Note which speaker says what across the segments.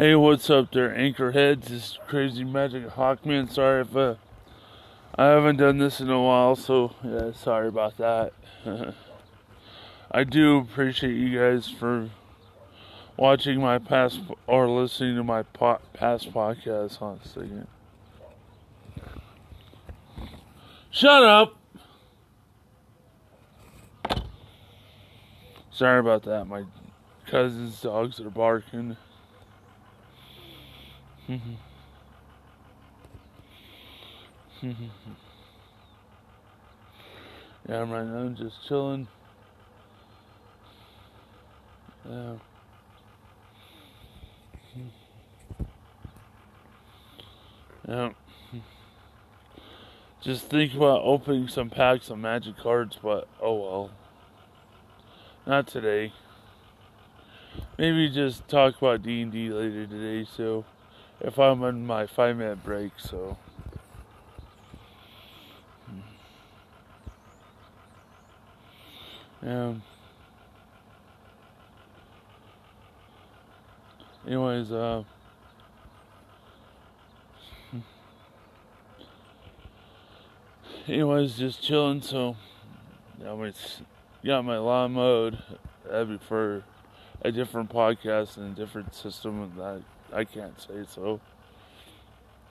Speaker 1: Hey, what's up there, Anchorheads? This is Crazy Magic Hawkman. Sorry if uh, I haven't done this in a while, so yeah, sorry about that. I do appreciate you guys for watching my past or listening to my po- past podcasts. On a second. Shut up! Sorry about that. My cousin's dogs are barking. Yeah, right now I'm just chilling. Yeah. Yeah. Just think about opening some packs of magic cards, but oh well. Not today. Maybe just talk about D&D later today, so if I'm on my five minute break, so. Um. Anyways, uh. Anyways, just chilling. So, yeah, my got my lawn mowed. That'd be for a different podcast and a different system of that I can't say so.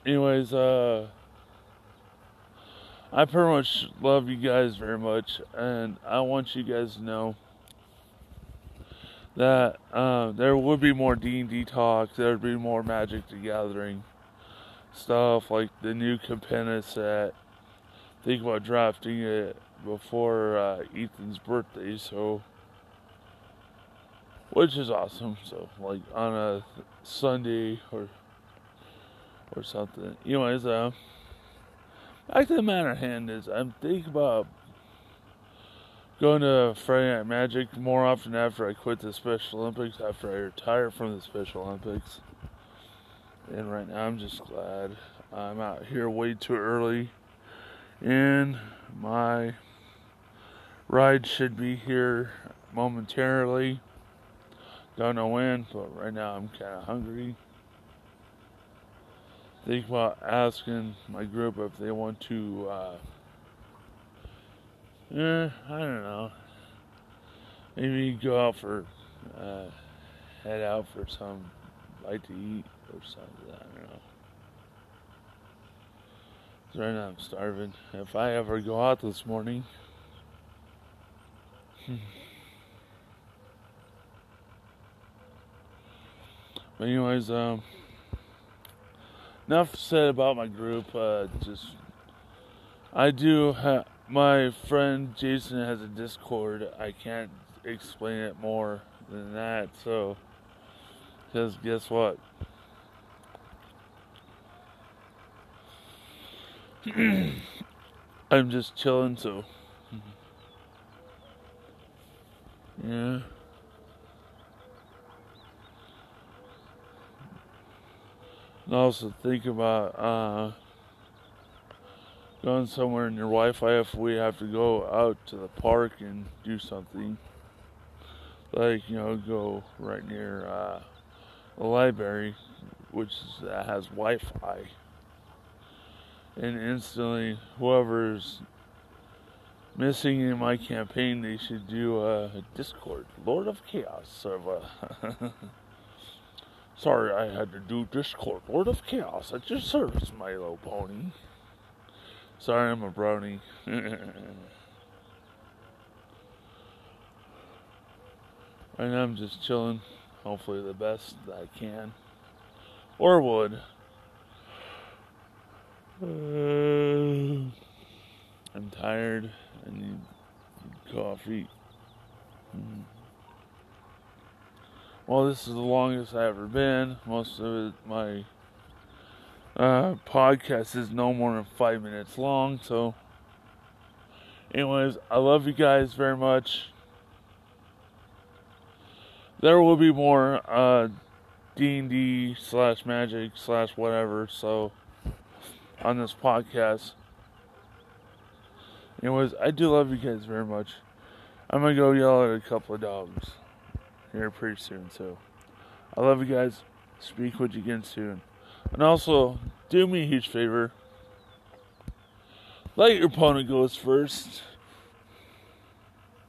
Speaker 1: Anyways, uh I pretty much love you guys very much and I want you guys to know that uh, there would be more D&D talks, there would be more Magic the Gathering stuff like the new Capenna set. Think about drafting it before uh, Ethan's birthday, so which is awesome. So like on a Sunday or or something. Anyways, uh, back to the matter hand is I'm thinking about going to Friday Night Magic more often after I quit the Special Olympics, after I retire from the Special Olympics. And right now I'm just glad I'm out here way too early. And my ride should be here momentarily. Don't know when, but right now I'm kind of hungry. Think about asking my group if they want to, uh, eh, I don't know. Maybe go out for, uh, head out for some light to eat or something. I don't know. Right now I'm starving. If I ever go out this morning, anyways, um, enough said about my group. Uh, just I do have my friend Jason has a Discord. I can't explain it more than that. So, because guess what? I'm just chilling. So, yeah. And also think about uh, going somewhere in your Wi-Fi if we have to go out to the park and do something. Like you know, go right near uh, the library, which is, uh, has Wi-Fi, and instantly whoever's missing in my campaign, they should do a Discord, Lord of Chaos server. Sorry I had to do Discord. Lord of Chaos at your service, my little pony. Sorry I'm a brownie. right now I'm just chilling. Hopefully the best that I can. Or would. Uh, I'm tired. I need coffee. Mm. Well, this is the longest I've ever been. Most of it, my uh, podcast is no more than five minutes long. So, anyways, I love you guys very much. There will be more uh, D&D slash magic slash whatever. So, on this podcast. Anyways, I do love you guys very much. I'm gonna go yell at a couple of dogs here pretty soon. So I love you guys. Speak with you again soon. And also, do me a huge favor. Let your opponent goes first.